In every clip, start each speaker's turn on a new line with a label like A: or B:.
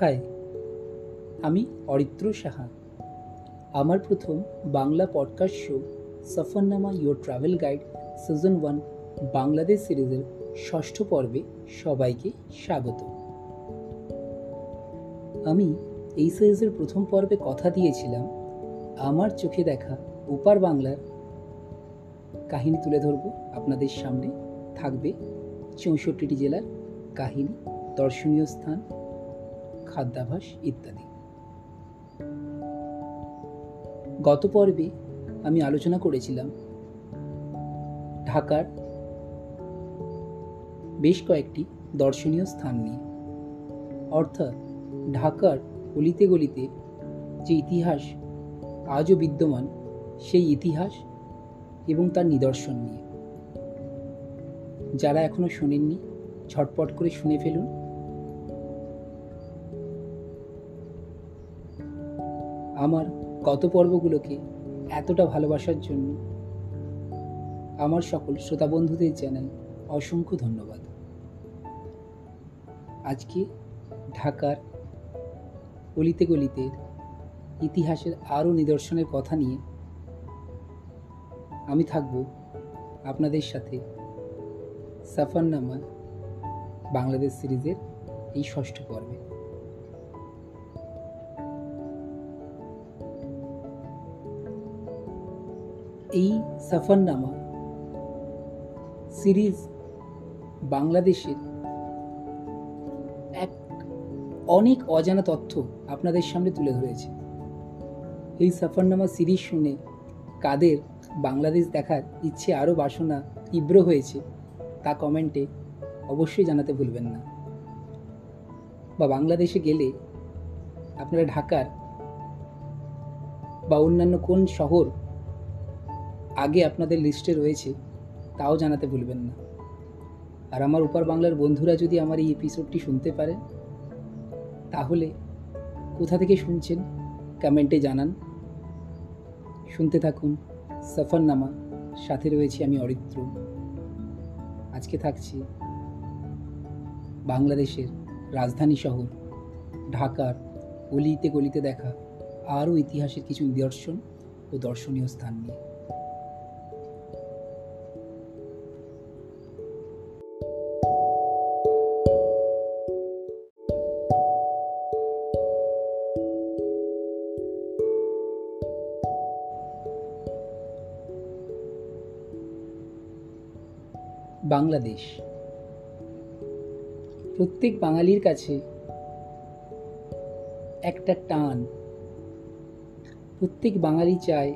A: High, আমি অরিত্র সাহা। আমার প্রথম Bangla podcast show Safarnama your travel guide season one Bangladesh সিরিজের ষষ্ঠ পর্বে সবাইকে স্বাগত। আমি এই সিরিজের প্রথম পর্বে কথা দিয়েছিলাম, আমার চোখে দেখা ওপার বাংলার কাহিনী তুলে ধরব আপনাদের সামনে। থাকবে চৌষট্টিটি জেলার কাহিনী, দর্শনীয় স্থান খাদ্যাভাস ইত্যাদি। গত পর্বে আমি আলোচনা করেছিলাম ঢাকার বেশ কয়েকটি দর্শনীয় স্থান নিয়ে। অর্থাৎ ঢাকার গলিতে গলিতে যে ইতিহাস আজও বিদ্যমান, সেই ইতিহাস এবং তার নিদর্শন নিয়ে। যারা এখনও শোনেননি, ঝটপট করে শুনে ফেলুন। আমার গত পর্বগুলোকে এতটা ভালোবাসার জন্য আমার সকল শ্রোতা বন্ধুদের জানাই অসংখ্য ধন্যবাদ। আজকে ঢাকার গলিতে গলিতে ইতিহাসের আরও নিদর্শনের কথা নিয়ে আমি থাকব আপনাদের সাথে সাফারনামা বাংলাদেশ সিরিজের এই ষষ্ঠ পর্বে। এই সাফারনামা সিরিজ বাংলাদেশের এক অনেক অজানা তথ্য আপনাদের সামনে তুলে ধরেছে। এই সাফারনামা সিরিজ শুনে কাদের বাংলাদেশ দেখার ইচ্ছে আরও বাসনা তীব্র হয়েছে তা কমেন্টে অবশ্যই জানাতে ভুলবেন না। বা বাংলাদেশে গেলে আপনারা ঢাকার বা অন্যান্য কোন শহর আগে আপনাদের লিস্টে রয়েছে, তাও জানাতে ভুলবেন না। আর আমার উপার বাংলার বন্ধুরা যদি আমার এই এপিসোডটি শুনতে পারে, তাহলে কোথা থেকে শুনছেন কমেন্টে জানান। শুনতে থাকুন, সফরনামা, সাথে রয়েছে আমি অরিত্র। আজকে থাকছি বাংলাদেশের রাজধানী শহর, ঢাকার গলিতে গলিতে দেখা আরও ইতিহাসের কিছু নিদর্শন ও দর্শনীয় স্থান নিয়ে। বাংলাদেশ। প্রত্যেক বাঙালির কাছে একটা টান। প্রত্যেক বাঙালি চায়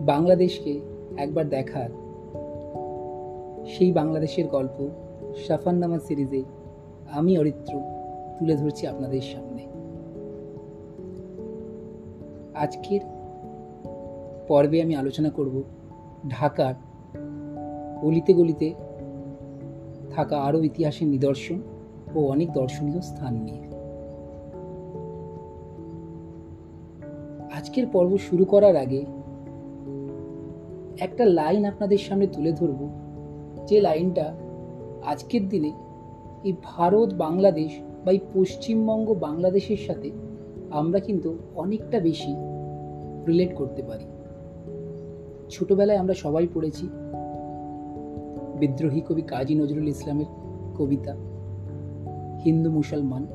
A: বাংলাদেশকে একবার দেখার। সেই বাংলাদেশের গল্প সাফাননামা সিরিজে আমি অরিত্র তুলে ধরছি আপনাদের সামনে। আজকের পর্বে আমি আলোচনা করব ঢাকার গলিতে গলিতে থাকা আরও ইতিহাসের নিদর্শন ও অনেক দর্শনীয় স্থান নিয়ে। আজকের পর্ব শুরু করার আগে একটা লাইন আপনাদের সামনে তুলে ধরব। যে লাইনটা আজকের দিনে এই ভারত, বাংলাদেশ বা এই পশ্চিমবঙ্গ, বাংলাদেশের সাথে আমরা কিন্তু অনেকটা বেশি রিলেট করতে পারি। ছোটবেলায় আমরা সবাই পড়েছি বিদ্রোহী কবি কাজী নজরুল ইসলামের কবিতা, হিন্দু মুসলমান।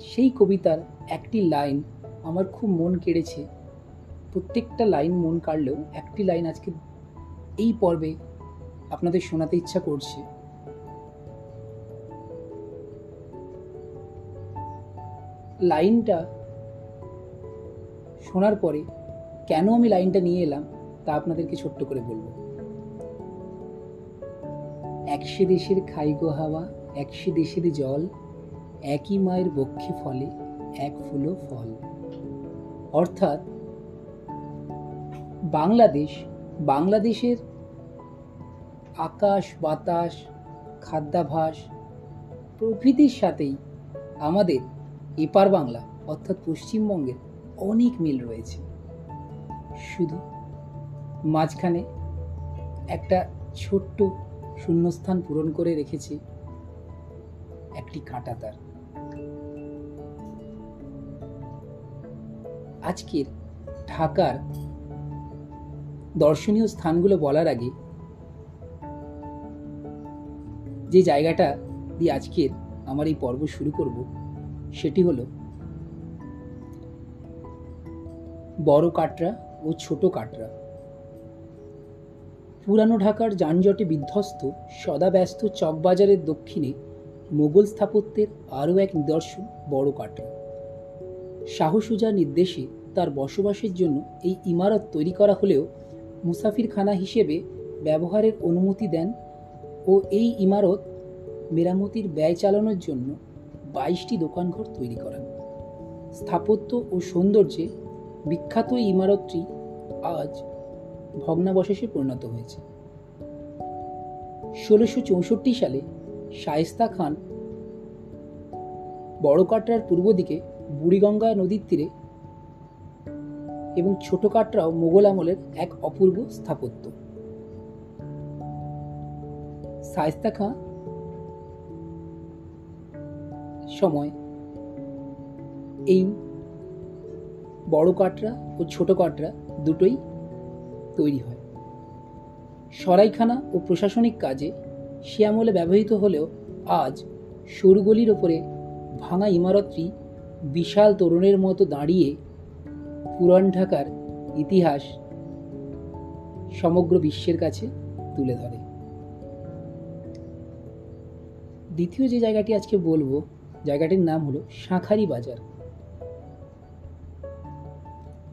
A: সেই কবিতার একটি লাইন আমার খুব মন কেড়েছে। প্রত্যেকটা লাইন মন কাড়লেও একটি লাইন আজকে এই পর্বে আপনাদের শোনাতে ইচ্ছা করছে। লাইনটা শোনার পরে কেন আমি লাইনটা নিয়ে এলাম? তা আপনাদেরকে ছোট্ট করে বলব। একশে দেশের খাইগো হাওয়া, একশে দেশের জল, একই মায়ের বক্ষে ফলে, এক ফুলো ফল। অর্থাৎ বাংলাদেশ, বাংলাদেশের আকাশ, বাতাস, খাদ্যাভাস প্রভৃতির সাথেই আমাদের এপার বাংলা অর্থাৎ পশ্চিমবঙ্গের অনেক মিল রয়েছে। শুধু মাঝখানে একটা ছোট্ট শূন্যস্থান পূরণ করে রেখেছে একটি কাঁটা তার। আজকের ঢাকার দর্শনীয় স্থানগুলো বলার আগে যে জায়গাটা দিয়ে আজকের আমার এই পর্ব শুরু করব, সেটি হলো বড় কাটরা ও ছোট কাটরা। পুরানো ঢাকার যানজটে বিধ্বস্ত সদাব্যস্ত চকবাজারের দক্ষিণে মোগল স্থাপত্যের আরও এক নিদর্শন, বড় কাটরা শাহসুজার নির্দেশে তার বসবাসের জন্য এই ইমারত তৈরি করা হলেও মুসাফিরখানা হিসেবে ব্যবহারের অনুমতি দেন ও এই ইমারত মেরামতির ব্যয় চালানোর জন্য বাইশটি দোকানঘর তৈরি করেন। স্থাপত্য ও সৌন্দর্যে বিখ্যাত ইমারতটি আজ ভগ্নাবশেষে পরিণত হয়েছে। ষোলোশো চৌষট্টি সালে শায়েস্তা খান বড় কাটরার পূর্ব দিকে বুড়িগঙ্গা নদীর তীরে এবং ছোট কাটরাও মোগল আমলের এক অপূর্ব স্থাপত্য। শায়েস্তা খাঁ সময় এই বড় কাটরা ও ছোট কাটরা দুটোই তৈরি হয়। সরাইখানা ও প্রশাসনিক কাজে শিয়ামলে ব্যবহৃত হলেও আজ সরুগলির ওপরে ভাঙা ইমারতটি বিশাল তরুণের মতো দাঁড়িয়ে পুরান ঢাকার ইতিহাস সমগ্র বিশ্বের কাছে তুলে ধরে। দ্বিতীয় যে জায়গাটি আজকে বলব, জায়গাটির নাম হলো শাঁখারি বাজার।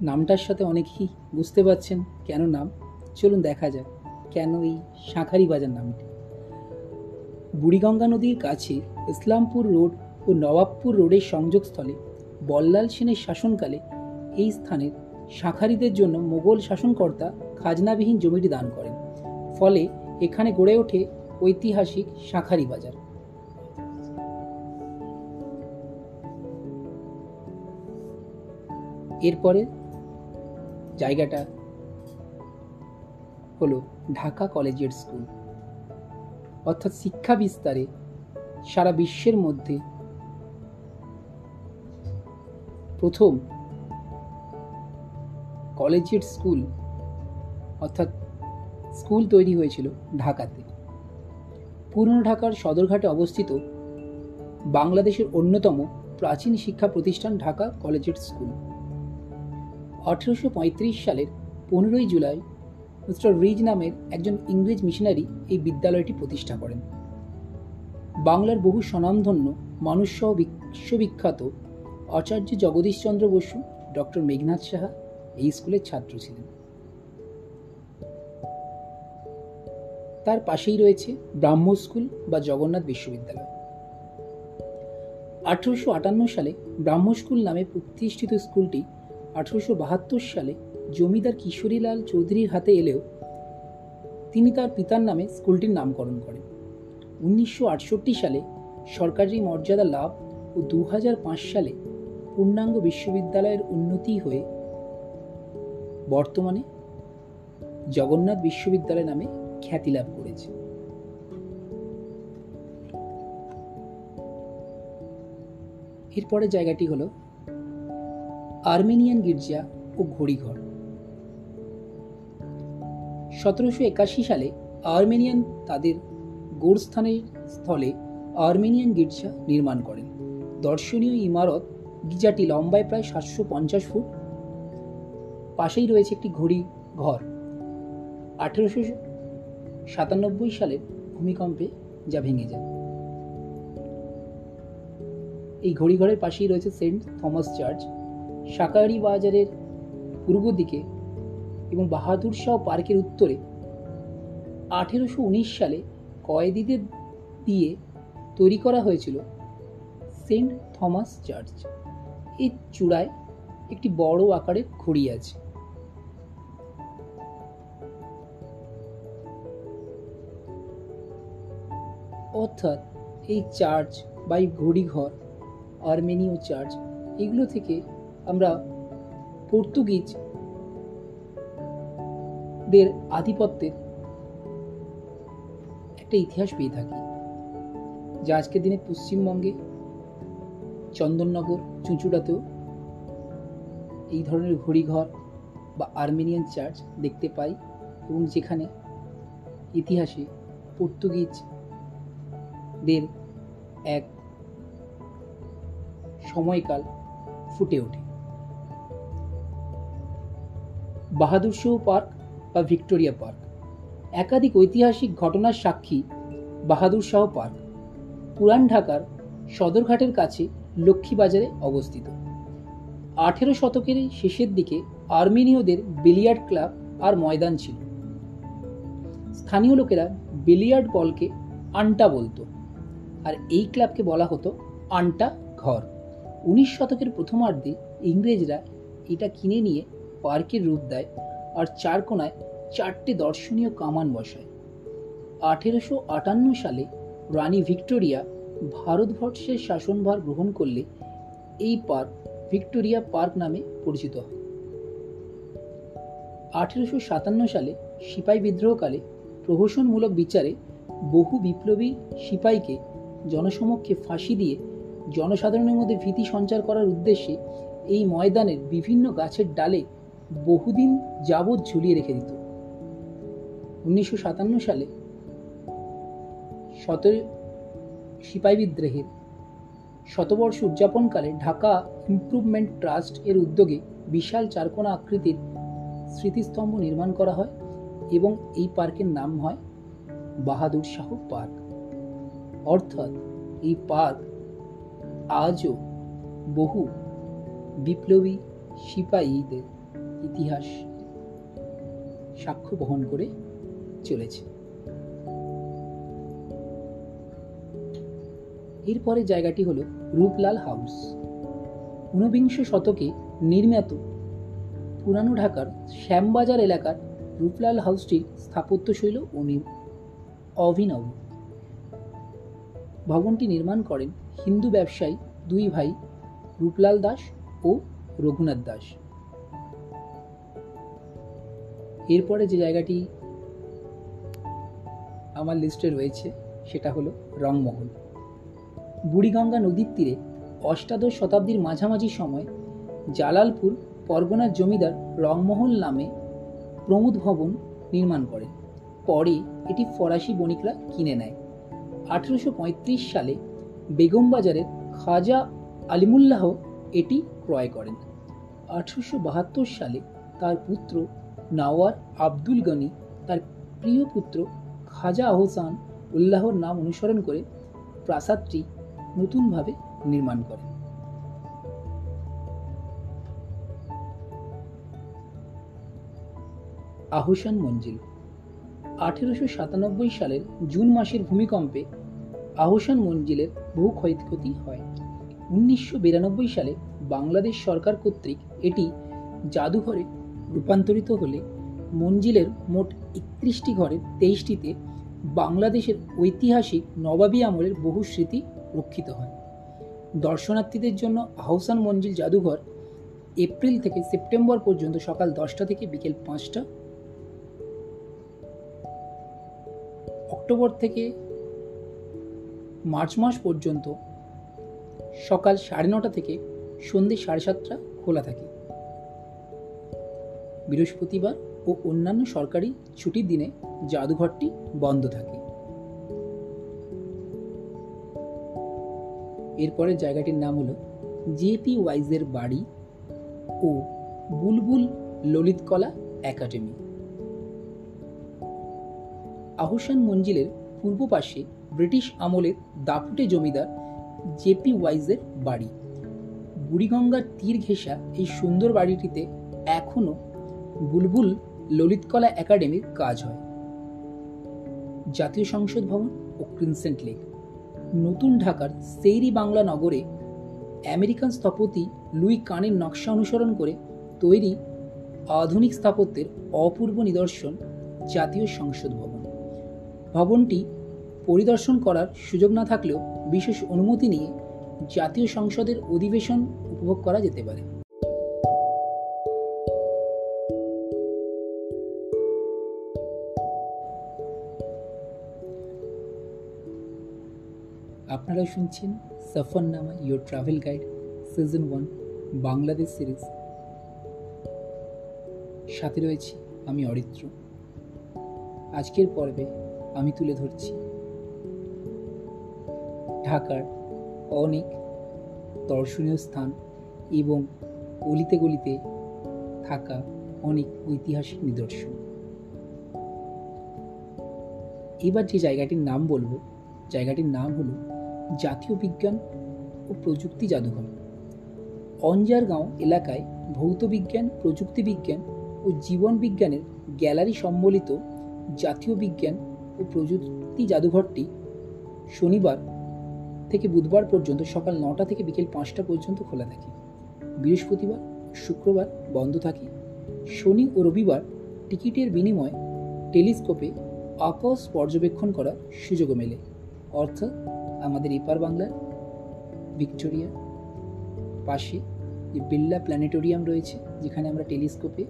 A: নামটার সাথে অনেকেই বুঝতে পারছেন কেন নাম। চলুন দেখা যাক কেন এই শাঁখারি বাজার নামটি। বুড়িগঙ্গা নদীর কাছে ইসলামপুর রোড ও নবাবপুর রোডের সংযোগস্থলে বল্লাল সেনের শাসনকালে এই স্থানের শাঁখারিদের জন্য মোগল শাসনকর্তা খাজনাবিহীন জমিটি দান করেন। ফলে এখানে গড়ে ওঠে ঐতিহাসিক শাঁখারি বাজার। এরপরে জায়গাটা হলো ঢাকা কলেজের স্কুল। অর্থাৎ শিক্ষা বিস্তারে সারা বিশ্বের মধ্যে প্রথম কলেজিয়েট স্কুল, অর্থাৎ স্কুল তৈরি হয়েছিল ঢাকাতে। পুরনো ঢাকার সদরঘাটে অবস্থিত বাংলাদেশের অন্যতম প্রাচীন শিক্ষা প্রতিষ্ঠান ঢাকা কলেজিয়েট স্কুল। আঠেরোশো সালের পনেরোই জুলাই মিস্টার রিজ নামের একজন ইংরেজ মিশনারি এই বিদ্যালয়টি প্রতিষ্ঠা করেন। বাংলার বহু স্বনামধন্য মানুষসহ বিশ্ববিখ্যাত আচার্য জগদীশচন্দ্র বসু, ডক্টর মেঘনাথ সাহা এই স্কুলের ছাত্র ছিলেন। তার পাশেই রয়েছে ব্রাহ্ম স্কুল বা জগন্নাথ বিশ্ববিদ্যালয়। আঠারোশো আটান্ন সালে ব্রাহ্ম স্কুল নামে প্রতিষ্ঠিত স্কুলটি আঠারোশো বাহাত্তর সালে জমিদার কিশোরীলাল চৌধুরীর হাতে এলেও তিনি তার পিতার নামে স্কুলটির নামকরণ করেন। উনিশশো আটষট্টি সালে সরকারি মর্যাদা লাভ ও দু হাজার পাঁচ সালে পূর্ণাঙ্গ বিশ্ববিদ্যালয়ের উন্নতি হয়ে বর্তমানে জগন্নাথ বিশ্ববিদ্যালয় নামে খ্যাতি লাভ করেছে। এরপরে জায়গাটি হলো আর্মেনিয়ান গির্জা ও ঘড়িঘর। সতেরোশো একাশি সালে আর্মেনিয়ান তাদের গোরস্থানের স্থলে আর্মেনিয়ান গির্জা নির্মাণ করেন। দর্শনীয় ইমারত গির্জাটি লম্বায় প্রায় সাতশো পঞ্চাশ ফুট। পাশেই রয়েছে একটি ঘড়ি ঘর আঠেরোশো সাতানব্বই সালের ভূমিকম্পে যা ভেঙে যায়। এই ঘড়িঘরের পাশেই রয়েছে সেন্ট থমাস চার্চ। সাকারি বাজারের পূর্ব দিকে এবং বাহাদুর শাহ পার্কের উত্তরে আঠেরোশো উনিশ সালে কয়েদিদের দিয়ে তৈরি করা হয়েছিল সেন্ট থমাস চার্চ। এই চূড়ায় একটি বড় আকারের ঘড়ি আছে। অর্থাৎ এই চার্চ বা এই ঘড়িঘর, আর্মেনীয় চার্চ, এগুলো থেকে আমরা পর্তুগিজ দের আধিপত্যের একটা ইতিহাস পেয়ে থাকি, যা আজকের দিনে পশ্চিমবঙ্গে, চন্দননগর, চুঁচুড়াতেও এই ধরনের ঘড়িঘর বা আর্মেনিয়ান চার্চ দেখতে পাই এবং যেখানে ইতিহাসে পর্তুগিজদের এক সময়কাল ফুটে ওঠে। বাহাদুর শাহ পার্ক বা ভিক্টোরিয়া পার্ক। একাধিক ঐতিহাসিক ঘটনার সাক্ষী বাহাদুর শাহ পার্ক। পুরান ঢাকার সদরঘাটের কাছে লক্ষ্মীবাজারে অবস্থিত। আঠেরো শতকের শেষের দিকে আর্মেনীয়দের বিলিয়ার্ড ক্লাব আর ময়দান ছিল। স্থানীয় লোকেরা বিলিয়ার্ড বলকে আন্টা বলতো। আর এই ক্লাবকে বলা হতো আন্টা ঘর। উনিশ শতকের প্রথমার্ধে ইংরেজরা এটা কিনে নিয়ে পার্কের রূপ দেয় আর চার কোনায় চারটে দর্শনীয় কামান বসায়। আঠেরোশো আটান্ন সালে রানী ভিক্টোরিয়া ভারতবর্ষের শাসনভার গ্রহণ করলে এই পার্ক ভিক্টোরিয়া পার্ক নামে পরিচিত হয়। আঠেরোশো সাতান্ন সালে সিপাই বিদ্রোহকালে প্রহসনমূলক বিচারে বহু বিপ্লবী সিপাইকে জনসমক্ষে ফাঁসি দিয়ে জনসাধারণের মধ্যে ভীতি সঞ্চার করার উদ্দেশ্যে এই ময়দানের বিভিন্ন গাছের ডালে বহুদিন যাবৎ ঝুলিয়ে রেখে দিত। উনিশশো সাতান্ন সালে সতেরো সিপাই বিদ্রোহের শতবর্ষ উদযাপনকালে ঢাকা ইমপ্রুভমেন্ট ট্রাস্ট এর উদ্যোগে বিশাল চারকোনা আকৃতির স্মৃতিস্তম্ভ নির্মাণ করা হয় এবং এই পার্কের নাম হয় বাহাদুর শাহ পার্ক। অর্থাৎ এই পার্ক আজও বহু বিপ্লবী সিপাহীদের ইতিহাস সাক্ষ্য বহন করে চলেছে। এরপরে জায়গাটি হল রূপলাল হাউস। ঊনবিংশ শতকে নির্মিত পুরানো ঢাকার শ্যামবাজার এলাকার রূপলাল হাউসটির স্থাপত্যশৈল অভিনব। ভবনটি নির্মাণ করেন হিন্দু ব্যবসায়ী দুই ভাই রূপলাল দাস ও রঘুনাথ দাস। এরপরে যে জায়গাটি আমার লিস্টে রয়েছে, সেটা হলো রংমহল। বুড়িগঙ্গা নদীর তীরে অষ্টাদশ শতাব্দীর মাঝামাঝি সময় জালালপুর পরগনার জমিদার রংমহল নামে প্রমোদ ভবন নির্মাণ করেন পরে এটি ফরাসি বণিকরা কিনে নেয়। আঠেরোশো পঁয়ত্রিশ সালে বেগম বাজারের খাজা আলিমুল্লাহ এটি ক্রয় করেন। আঠেরোশো বাহাত্তর সালে তার পুত্র নাওয়ার আব্দুল গনি তার প্রিয় পুত্র খাজা আহসান উল্লাহর নাম অনুসরণ করে প্রাসাদটি নতুনভাবে নির্মাণ করেন। আহসান মঞ্জিল, আঠেরোশো সাতানব্বই সালের জুন মাসের ভূমিকম্পে আহসান মঞ্জিলের বহু ক্ষয়ক্ষতি হয়। উনিশশো বিরানব্বই সালে বাংলাদেশ সরকার কর্তৃক এটি জাদুঘরে রূপান্তরিত হলে মঞ্জিলের মোট একত্রিশটি ঘরের তেইশটিতে বাংলাদেশের ঐতিহাসিক নবাবী আমলের বহু স্মৃতি রক্ষিত হয়। দর্শনার্থীদের জন্য আহসান মঞ্জিল জাদুঘর এপ্রিল থেকে সেপ্টেম্বর পর্যন্ত সকাল দশটা থেকে বিকেল পাঁচটা। অক্টোবর থেকে মার্চ মাস পর্যন্ত সকাল সাড়ে নটা থেকে সন্ধ্যে সাড়ে সাতটা খোলা থাকে। বৃহস্পতিবার ও অন্যান্য সরকারি ছুটির দিনে জাদুঘরটি বন্ধ থাকে। এরপরে জায়গাটির নাম হলো জেপি ওয়াইজের বাড়ি ও বুলবুল ললিতকলা একাডেমি। আহসান মঞ্জিলের পূর্ব পাশে ব্রিটিশ আমলের দাপুটে জমিদার জেপি ওয়াইজের বাড়ি। বুড়িগঙ্গার তীর ঘেঁষা এই সুন্দর বাড়িটিতে এখনও বুলবুল ললিতকলা একাডেমির কাজ হয়। জাতীয় সংসদ ভবন ও ক্রিনসেন্ট লেক। নতুন ঢাকার সেইরি বাংলা নগরে আমেরিকান স্থপতি লুই কানের নকশা অনুসরণ করে তৈরি আধুনিক স্থাপত্যের অপূর্ব নিদর্শন জাতীয় সংসদ ভবন। ভবনটি পরিদর্শন করার সুযোগ না থাকলেও বিশেষ অনুমতি নিয়ে জাতীয় সংসদের অধিবেশন উপভোগ করা যেতে পারে। আপনারা শুনছেন Safarnama your travel guide season one Bangladesh series সাথে রয়েছি আমি অরিত্র। আজকের পর্বে আমি তুলে ধরছি ঢাকার অনেক দর্শনীয় স্থান এবং অলিতে গলিতে থাকা অনেক ঐতিহাসিক নিদর্শন। এবার যে জায়গাটির নাম বলব, জায়গাটির নাম হলো জাতীয় বিজ্ঞান ও প্রযুক্তি জাদুঘর। অঞ্জারগাঁও এলাকায় ভৌত বিজ্ঞান, প্রযুক্তি বিজ্ঞান ও জীবন বিজ্ঞানের গ্যালারি সম্বলিত জাতীয় বিজ্ঞান ও প্রযুক্তি জাদুঘরটি শনিবার থেকে বুধবার পর্যন্ত সকাল নটা থেকে বিকেল পাঁচটা পর্যন্ত খোলা থাকে। বৃহস্পতিবার, শুক্রবার বন্ধ থাকে। শনি ও রবিবার টিকিটের বিনিময়ে টেলিস্কোপে আকাশ পর্যবেক্ষণ করার সুযোগও মেলে। অর্থাৎ আমাদের এপার বাংলার, ভিক্টোরিয়া, পাশে যে বিল্লা প্ল্যানেটোরিয়াম রয়েছে, যেখানে আমরা টেলিস্কোপে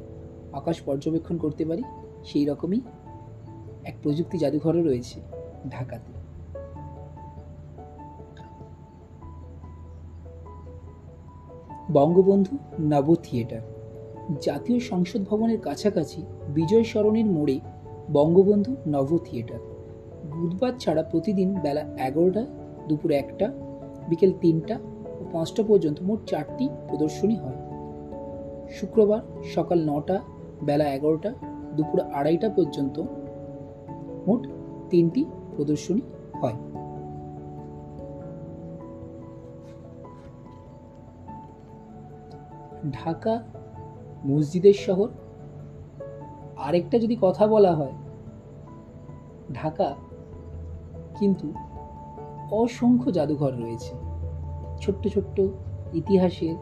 A: আকাশ পর্যবেক্ষণ করতে পারি, সেই রকমই এক প্রযুক্তি জাদুঘরও রয়েছে ঢাকাতে। বঙ্গবন্ধু নব থিয়েটার। জাতীয় সংসদ ভবনের কাছাকাছি বিজয় সরণির মোড়ে বঙ্গবন্ধু নব থিয়েটার। বুধবার ছাড়া প্রতিদিন বেলা এগারোটা দুপুর একটা, বিকেল তিনটা ও পাঁচটা পর্যন্ত মোট চারটি প্রদর্শনী হয়। শুক্রবার সকাল নটা, বেলা এগারোটা, দুপুর আড়াইটা পর্যন্ত মোট তিনটি প্রদর্শনী হয়। ঢাকা মসজিদের শহর। আরেকটা যদি কথা বলা হয়, ঢাকা কিন্তু অসংখ্য জাদুঘর রয়েছে। ছোট্ট ছোট্ট ইতিহাসের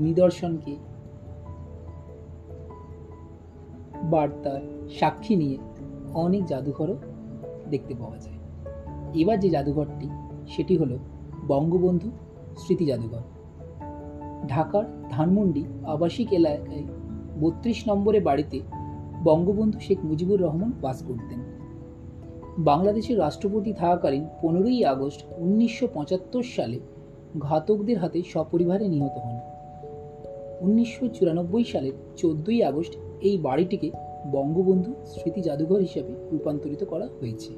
A: নিদর্শনকে বার্তার সাক্ষী নিয়ে অনেক জাদুঘরও দেখতে পাওয়া যায়। এবার যে জাদুঘরটি, সেটি হলো বঙ্গবন্ধু স্মৃতি জাদুঘর। ঢাকার ধানমন্ডি আবাসিক এলাকায় বত্রিশ নম্বরে বাড়িতে বঙ্গবন্ধু শেখ মুজিবুর রহমান বাস করতেন। বাংলাদেশের রাষ্ট্রপতি থাকাকালীন পনেরোই আগস্ট উনিশশো পঁচাত্তর সালে ঘাতকদের হাতে সপরিবারে নিহত হন। উনিশশো চুরানব্বই সালের চোদ্দই আগস্ট এই বাড়িটিকে বঙ্গবন্ধু স্মৃতি জাদুঘর হিসাবে রূপান্তরিত করা হয়েছে।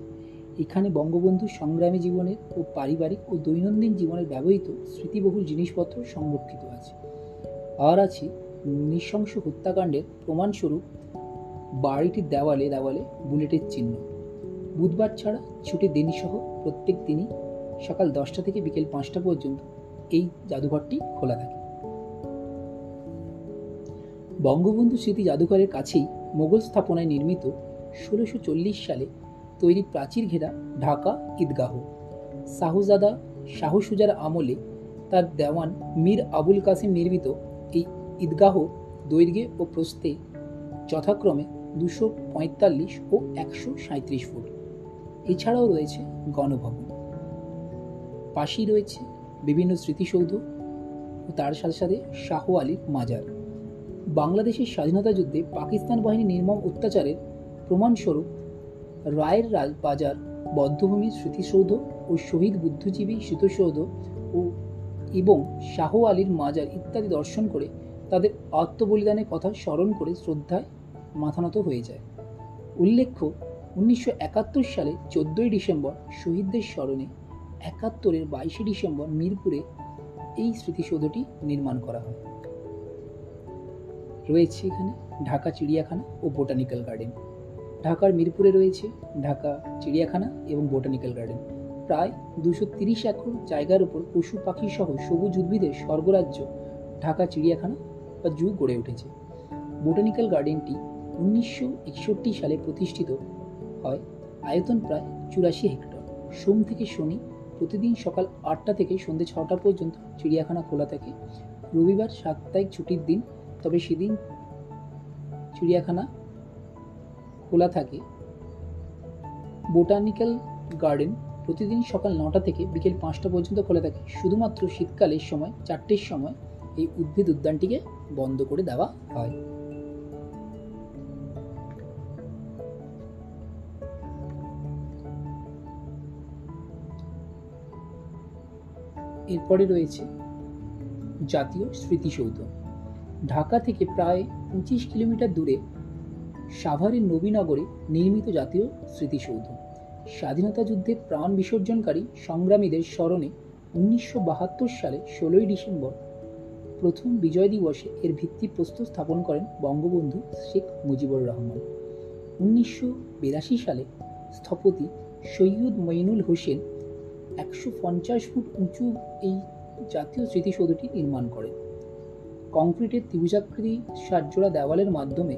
A: এখানে বঙ্গবন্ধু সংগ্রামী জীবনের ও পারিবারিক ও দৈনন্দিন জীবনের ব্যবহৃত স্মৃতিবহুল জিনিসপত্র সংরক্ষিত আছে। আর আছে নৃশংস হত্যাকাণ্ডের প্রমাণস্বরূপ বাড়িটির দেওয়ালে দেওয়ালে বুলেটের চিহ্ন। বুধবার ছাড়া ছুটির দিনসহ প্রত্যেক দিনই সকাল দশটা থেকে বিকেল পাঁচটা পর্যন্ত এই জাদুঘরটি খোলা থাকে। বঙ্গবন্ধু স্মৃতি জাদুঘরের কাছেই মোগল স্থাপনায় নির্মিত ষোলোশো চল্লিশ সালে তৈরি প্রাচীর ঘেরা ঢাকা ঈদগাহ। শাহজাদা শাহ সুজার আমলে তার দেওয়ান মীর আবুল কাসিম নির্মিত এই ঈদগাহ দৈর্ঘ্যে ও প্রস্থে যথাক্রমে দুশো পঁয়তাল্লিশ ও একশো সাঁত্রিশ ফুট। এছাড়াও রয়েছে গণভবন। পাশেই রয়েছে বিভিন্ন স্মৃতিসৌধ ও তার সাথে সাথে শাহ আলীর মাজার। বাংলাদেশের স্বাধীনতা যুদ্ধে পাকিস্তান বাহিনী নির্মম অত্যাচারের প্রমাণস্বরূপ রায়ের রাজ বাজার বদ্ধভূমির স্মৃতিসৌধ ও শহীদ বুদ্ধিজীবী স্মৃতিসৌধ ও এবং শাহ আলীর মাজার ইত্যাদি দর্শন করে তাদের আত্মবলিদানের কথা স্মরণ করে শ্রদ্ধায় মাথানত হয়ে যায়। উল্লেখ্য উনিশশো একাত্তর সালে চোদ্দই ডিসেম্বর শহীদদের স্মরণে একাত্তরের বাইশে ডিসেম্বর মিরপুরে এই স্মৃতিসৌধটি নির্মাণ করা হয়। রয়েছে এখানে ঢাকা চিড়িয়াখানা ও বোটানিক্যাল গার্ডেন। ঢাকার মিরপুরে রয়েছে ঢাকা চিড়িয়াখানা এবং বোটানিক্যাল গার্ডেন। প্রায় দুশো তিরিশ একর জায়গার উপর পশু পাখি সহ সবুজ উদ্ভিদের স্বর্গরাজ্য ঢাকা চিড়িয়াখানা বা জু গড়ে উঠেছে। বোটানিক্যাল গার্ডেনটি উনিশশো একষট্টি সালে প্রতিষ্ঠিত হয়। আয়তন প্রায় চুরাশি হেক্টর। সোম থেকে শনি প্রতিদিন সকাল আটটা থেকে সন্ধ্যে ছটা পর্যন্ত চিড়িয়াখানা খোলা থাকে। রবিবার সাপ্তাহিক ছুটির দিন, তবে সেদিন চিড়িয়াখানা খোলা থাকে। বোটানিক্যাল গার্ডেন প্রতিদিন সকাল নটা থেকে বিকেল পাঁচটা পর্যন্ত খোলা থাকে। শুধুমাত্র শীতকালের সময়, চারটের সময় এই উদ্ভিদ উদ্যানটিকে বন্ধ করে দেওয়া হয়। এরপরে রয়েছে জাতীয় স্মৃতিসৌধ। ঢাকা থেকে প্রায় পঁচিশ কিলোমিটার দূরে সাভারের নবীনগরে নির্মিত জাতীয় স্মৃতিসৌধ। স্বাধীনতা যুদ্ধে প্রাণ বিসর্জনকারী সংগ্রামীদের স্মরণে উনিশশো বাহাত্তর সালে ষোলোই ডিসেম্বর প্রথম বিজয় দিবসে এর ভিত্তি ভিত্তিপ্রস্তর স্থাপন করেন বঙ্গবন্ধু শেখ মুজিবুর রহমান। উনিশশো বিরাশি সালে স্থপতি সৈয়দ মঈনুল হোসেন একশো পঞ্চাশ ফুট উঁচু এই জাতীয় স্মৃতিসৌধটি নির্মাণ করেন কংক্রিটের ত্রিভুজাকৃতি সাতজোড়া দেওয়ালের মাধ্যমে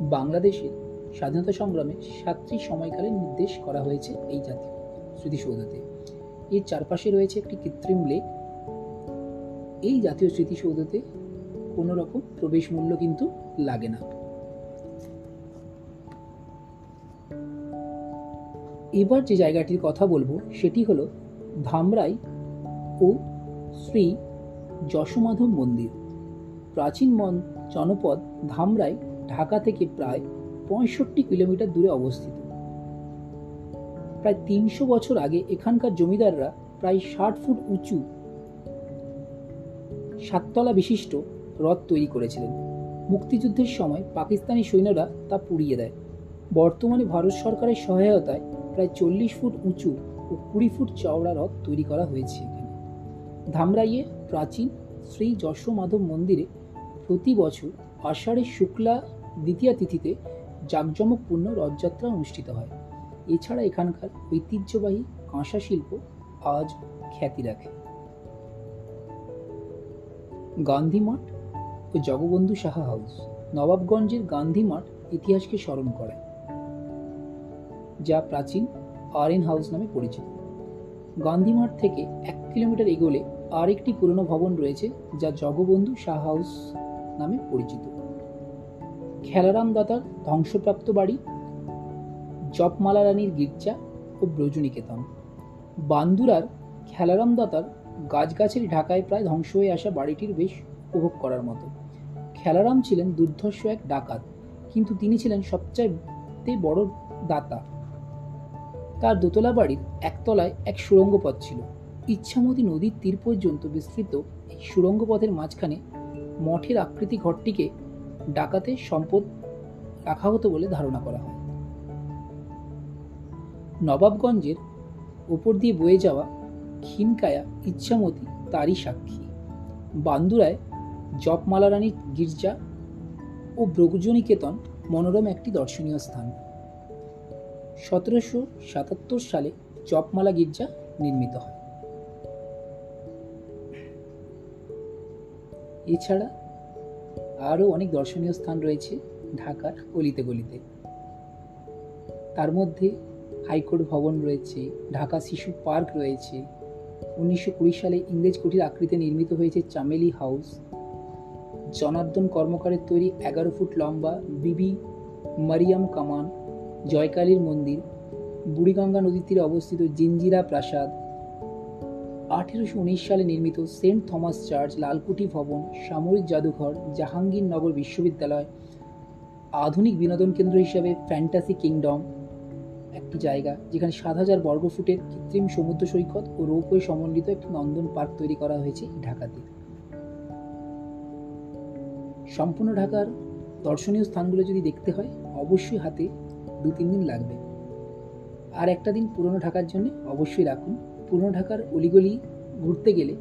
A: বাংলাদেশের স্বাধীনতা সংগ্রামে সাতটি সময়কালের নির্দেশ করা হয়েছে এই জাতীয় স্মৃতিসৌধতে। এর চারপাশে রয়েছে একটি কৃত্রিম লেক। এই জাতীয় স্মৃতিসৌধতে কোনো রকম প্রবেশ মূল্য কিন্তু লাগে না। এবার যে জায়গাটির কথা বলব, সেটি হলো ধামরাই ও শ্রী যশোমাধব মন্দির। প্রাচীন মন জনপদ ধামরাই ঢাকা থেকে প্রায় পঁয়ষট্টি কিলোমিটার দূরে অবস্থিত। প্রায় তিনশো বছর আগে এখানকার জমিদাররা প্রায় ষাট ফুট উঁচু সাততলা বিশিষ্ট হ্রদ তৈরি করেছিলেন। মুক্তিযুদ্ধের সময় পাকিস্তানি সৈন্যরা তা পুড়িয়ে দেয়। বর্তমানে ভারত সরকারের সহায়তায় প্রায় চল্লিশ ফুট উঁচু ও কুড়ি ফুট চওড়া রথ তৈরি করা হয়েছে এখানে। ধামরাইয়ে প্রাচীন শ্রী যশোমাধব মন্দিরে প্রতি বছর আষাঢ়ের শুক্লা দ্বিতীয়া তিথিতে জাঁকজমকপূর্ণ রথযাত্রা অনুষ্ঠিত হয়। এছাড়া এখানকার ঐতিহ্যবাহী কাঁসা শিল্প আজ খ্যাতি রাখে। গান্ধী মাঠ ও জগবন্ধু সাহা হাউস নবাবগঞ্জের গান্ধী মাঠ ইতিহাসকে স্মরণ করে, যা প্রাচীন আর এন হাউস নামে পরিচিত। গান্ধী মাঠ থেকে এক কিলোমিটার এগোলে আরেকটি পুরনো ভবন রয়েছে যা জগবন্ধু শাহ হাউস নামে পরিচিত। খেলারাম দাতার ধ্বংসপ্রাপ্ত বাড়ি, জপমালা রানীর গির্জা ও ব্রজনিকেতন। বান্দুরার খেলারাম দাতার গাছগাছের ঢাকায় প্রায় ধ্বংস হয়ে আসা বাড়িটির বেশ উপভোগ করার মতো। খেলারাম ছিলেন দুর্ধর্ষ এক ডাকাত, কিন্তু তিনি ছিলেন সবচাইতে বড় দাতা। তার দোতলা বাড়ির একতলায় এক সুড়ঙ্গ পথ ছিল। ইচ্ছামতী নদীর তীর পর্যন্ত বিস্তৃত এই সুড়ঙ্গ পথের মাঝখানে মঠের আকৃতি ঘরটিকে ডাকাতে সম্পদ রাখা হতো বলে ধারণা করা হয়। নবাবগঞ্জের ওপর দিয়ে বয়ে যাওয়া ক্ষীণকায়া ইচ্ছামতি তারই সাক্ষী। বান্দুরায় জপমালা রানীর গির্জা ও ব্রজনিকেতন মনোরম একটি দর্শনীয় স্থান। সতেরোশো সাতাত্তর সালে জপমালা গির্জা নির্মিত হয়। এছাড়া আরও অনেক দর্শনীয় স্থান রয়েছে ঢাকার অলিতে গলিতে। তার মধ্যে হাইকোর্ট ভবন রয়েছে, ঢাকা শিশু পার্ক রয়েছে, উনিশশো কুড়ি সালে ইংরেজ কুটির আকৃতিতে নির্মিত হয়েছে চামেলি হাউস, জনার্দন কর্মকারের তৈরি এগারো ফুট লম্বা বিবি মারিয়াম কামান জয়কালীর মন্দির, বুড়িগঙ্গা নদীর তীরে অবস্থিত জিঞ্জিরা প্রাসাদ, আঠেরোশো উনিশ সালে নির্মিত সেন্ট থমাস চার্চ লালকুটি ভবন, সামরিক জাদুঘর, জাহাঙ্গীরনগর বিশ্ববিদ্যালয়, আধুনিক বিনোদন কেন্দ্র হিসাবে ফ্যান্টাসি কিংডম, একটি জায়গা যেখানে সাত হাজার বর্গফুটের কৃত্রিম সমুদ্র সৈকত ও রৌপয় সমন্বিত একটি নন্দন পার্ক তৈরি করা হয়েছে ঢাকাতে। সম্পূর্ণ ঢাকার দর্শনীয় স্থানগুলো যদি দেখতে হয়, অবশ্যই হাতে দু তিন দিন লাগবে। আর একটা দিন পুরনো ঢাকার জন্য অবশ্যই রাখুন। পুরনো ঢাকার অলিগলি ঘুরতে গেলে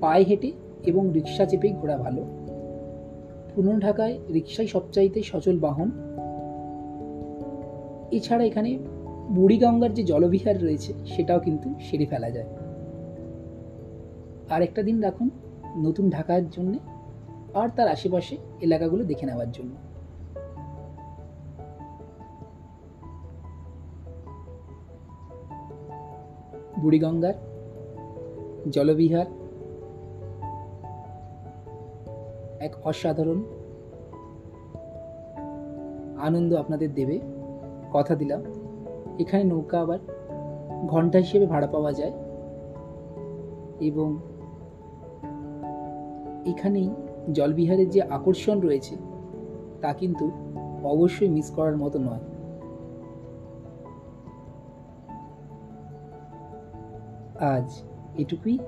A: পায়ে হেঁটে এবং রিক্সা চেপেই ঘোরা ভালো। পুরনো ঢাকায় রিক্সাই সবচাইতে সচল বাহন। এছাড়া এখানে বুড়িগঙ্গার যে জলবিহার রয়েছে, সেটাও কিন্তু সেরে ফেলা যায়। আর একটা দিন রাখুন নতুন ঢাকার জন্যে আর তার আশেপাশে এলাকাগুলো দেখে নেওয়ার জন্য। বুড়িগঙ্গার, জলবিহার, এক অসাধারণ আনন্দ আপনাদের দেবে। কথা দিলাম, এখানে নৌকা আবার ঘণ্টা হিসেবে ভাড়া পাওয়া যায় এবং এখানেই জলবিহারের যে আকর্ষণ রয়েছে তা কিন্তু অবশ্যই মিস করার মতো নয়। আজ এটুকুই।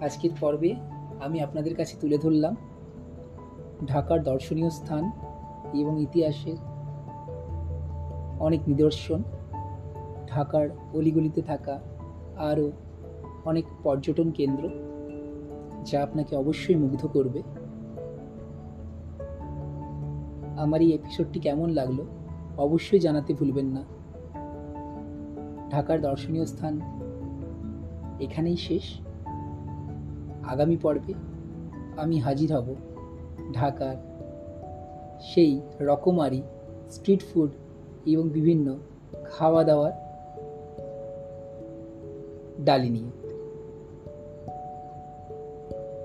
A: আজকের পর্বে আমি আপনাদের কাছে তুলে ধরলাম ঢাকার দর্শনীয় স্থান এবং ইতিহাসের অনেক নিদর্শন। ঢাকার অলিগলিতে থাকা আরও অনেক পর্যটন কেন্দ্র যা আপনাকে অবশ্যই মুগ্ধ করবে। আমার এই এপিসোডটি কেমন লাগল অবশ্যই জানাতে ভুলবেন না। ঢাকার দর্শনীয় স্থান এখানেই শেষ। আগামী পর্বে আমি হাজির হব ঢাকার সেই রকমারি স্ট্রিট ফুড এবং বিভিন্ন খাওয়া দাওয়ার ডালি নিয়ে।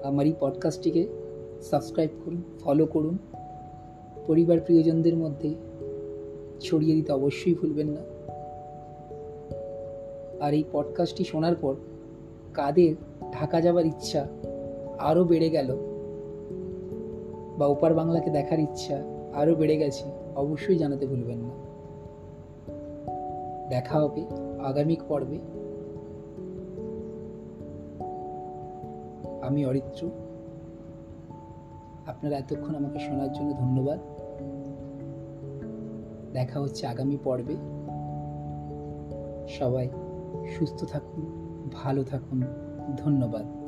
A: আমার এই পডকাস্টটিকে সাবস্ক্রাইব করুন ফলো করুন। পরিবার প্রিয়জনদের মধ্যে ছড়িয়ে দিতে অবশ্যই ভুলবেন না। আর এই পডকাস্টটি শোনার পর কাদের ঢাকা যাবার ইচ্ছা আরও বেড়ে গেল বা ওপার বাংলাকে দেখার ইচ্ছা আরও বেড়ে গেছে, অবশ্যই জানাতে ভুলবেন না। দেখা হবে আগামী পর্বে। আমি অরিত্র। আপনারা এতক্ষণ আমাকে শোনার জন্য ধন্যবাদ। দেখা হচ্ছে আগামী পর্বে। সবাই সুস্থ থাকুন ভালো থাকুন ধন্যবাদ।